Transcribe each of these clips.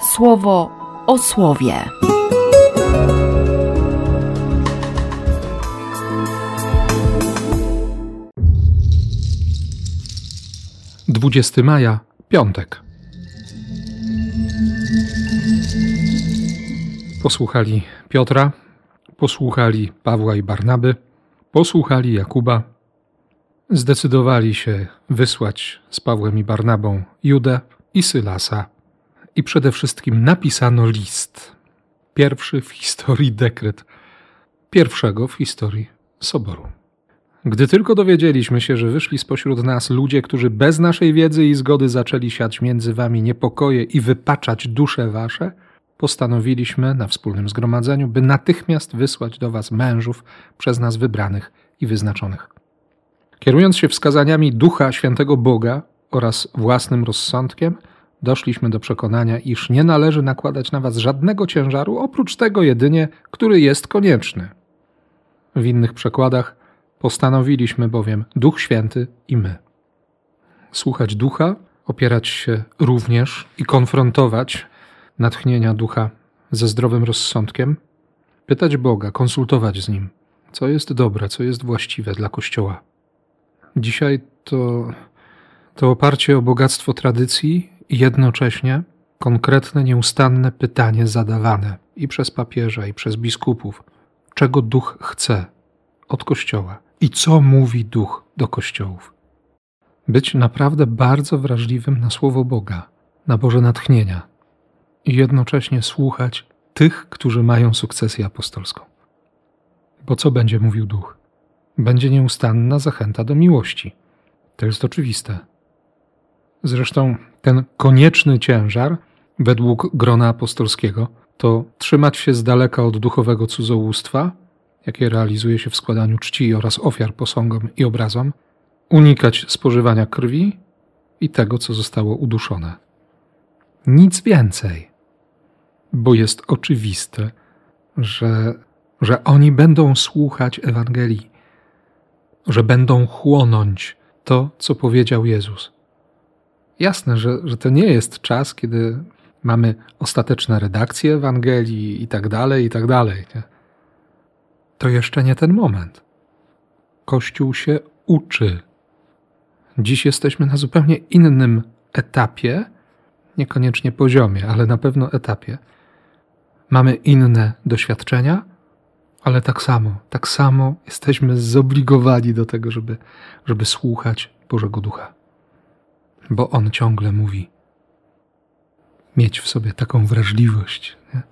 słowo o słowie. 20 maja, piątek. Posłuchali Piotra, posłuchali Pawła i Barnaby, posłuchali Jakuba, zdecydowali się wysłać z Pawłem i Barnabą Judę i Sylasa. I przede wszystkim napisano list. Pierwszy w historii dekret, pierwszego w historii soboru. Gdy tylko dowiedzieliśmy się, że wyszli spośród nas ludzie, którzy bez naszej wiedzy i zgody zaczęli siać między wami niepokoje i wypaczać dusze wasze, postanowiliśmy na wspólnym zgromadzeniu, by natychmiast wysłać do was mężów przez nas wybranych i wyznaczonych. Kierując się wskazaniami Ducha Świętego Boga oraz własnym rozsądkiem, doszliśmy do przekonania, iż nie należy nakładać na was żadnego ciężaru, oprócz tego jedynie, który jest konieczny. W innych przekładach postanowiliśmy bowiem Duch Święty i my. Słuchać Ducha, opierać się również i konfrontować natchnienia Ducha ze zdrowym rozsądkiem, pytać Boga, konsultować z Nim, co jest dobre, co jest właściwe dla Kościoła. Dzisiaj to, to oparcie o bogactwo tradycji i jednocześnie konkretne, nieustanne pytanie zadawane i przez papieża, i przez biskupów, czego duch chce od Kościoła i co mówi duch do Kościołów. Być naprawdę bardzo wrażliwym na słowo Boga, na Boże natchnienia i jednocześnie słuchać tych, którzy mają sukcesję apostolską. Bo co będzie mówił duch? Będzie nieustanna zachęta do miłości. To jest oczywiste. Zresztą ten konieczny ciężar, według grona apostolskiego, to trzymać się z daleka od duchowego cudzołóstwa, jakie realizuje się w składaniu czci oraz ofiar posągom i obrazom, unikać spożywania krwi i tego, co zostało uduszone. Nic więcej, bo jest oczywiste, że, że oni będą słuchać Ewangelii, że będą chłonąć to, co powiedział Jezus. Jasne, że, że to nie jest czas, kiedy mamy ostateczne redakcje Ewangelii i tak dalej, i tak dalej. Nie? To jeszcze nie ten moment. Kościół się uczy. Dziś jesteśmy na zupełnie innym etapie, niekoniecznie poziomie, ale na pewno etapie. Mamy inne doświadczenia, ale tak samo, tak samo jesteśmy zobligowani do tego, żeby, żeby słuchać Bożego Ducha bo on ciągle mówi. Mieć w sobie taką wrażliwość, nie?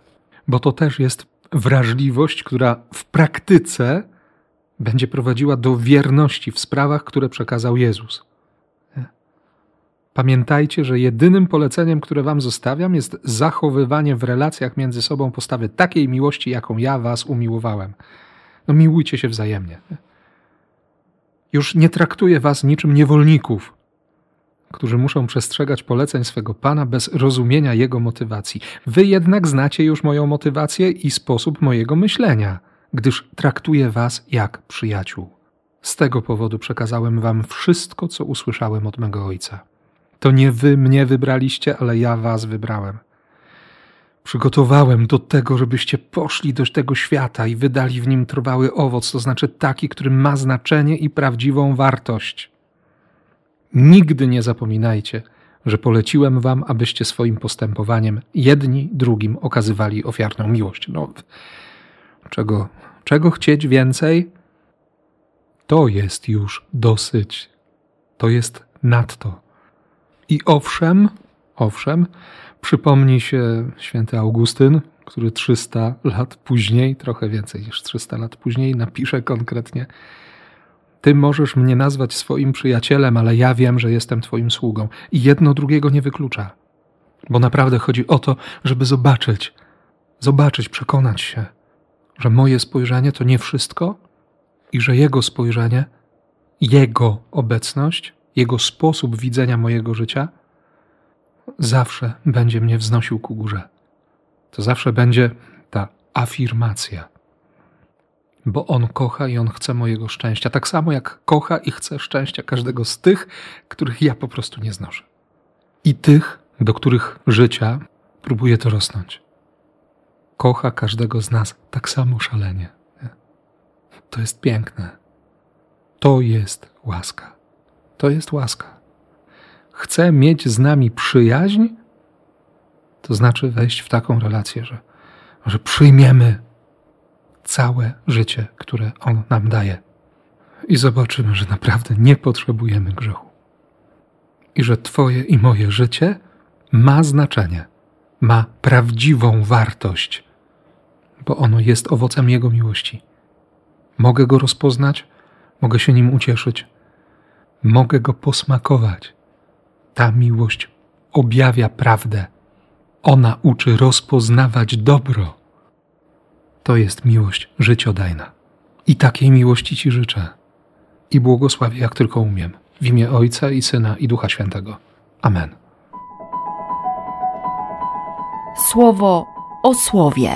bo to też jest wrażliwość, która w praktyce będzie prowadziła do wierności w sprawach, które przekazał Jezus. Nie? Pamiętajcie, że jedynym poleceniem, które Wam zostawiam, jest zachowywanie w relacjach między sobą postawy takiej miłości, jaką ja Was umiłowałem. No, miłujcie się wzajemnie. Nie? Już nie traktuję Was niczym niewolników, którzy muszą przestrzegać poleceń swego Pana bez rozumienia Jego motywacji. Wy jednak znacie już moją motywację i sposób mojego myślenia, gdyż traktuję Was jak przyjaciół. Z tego powodu przekazałem Wam wszystko, co usłyszałem od mego Ojca. To nie Wy mnie wybraliście, ale ja Was wybrałem. Przygotowałem do tego, żebyście poszli do tego świata i wydali w nim trwały owoc, to znaczy taki, który ma znaczenie i prawdziwą wartość. Nigdy nie zapominajcie, że poleciłem wam, abyście swoim postępowaniem jedni drugim okazywali ofiarną miłość. No, czego, czego chcieć więcej? To jest już dosyć. To jest nadto. I owszem, owszem, przypomni się święty Augustyn, który 300 lat później, trochę więcej niż 300 lat później, napisze konkretnie ty możesz mnie nazwać swoim przyjacielem, ale ja wiem, że jestem Twoim sługą. I jedno drugiego nie wyklucza. Bo naprawdę chodzi o to, żeby zobaczyć, zobaczyć, przekonać się, że moje spojrzenie to nie wszystko i że Jego spojrzenie, Jego obecność, Jego sposób widzenia mojego życia zawsze będzie mnie wznosił ku górze. To zawsze będzie ta afirmacja bo On kocha i On chce mojego szczęścia, tak samo jak kocha i chce szczęścia każdego z tych, których ja po prostu nie znoszę. I tych, do których życia próbuje to rosnąć. Kocha każdego z nas tak samo szalenie. Nie? To jest piękne. To jest łaska. To jest łaska. Chce mieć z nami przyjaźń, to znaczy wejść w taką relację, że, że przyjmiemy całe życie, które On nam daje. I zobaczymy, że naprawdę nie potrzebujemy grzechu. I że Twoje i moje życie ma znaczenie, ma prawdziwą wartość, bo ono jest owocem Jego miłości. Mogę go rozpoznać, mogę się nim ucieszyć, mogę go posmakować. Ta miłość objawia prawdę. Ona uczy rozpoznawać dobro. To jest miłość życiodajna. I takiej miłości Ci życzę. I błogosławię, jak tylko umiem. W imię Ojca i Syna i Ducha Świętego. Amen. Słowo o słowie.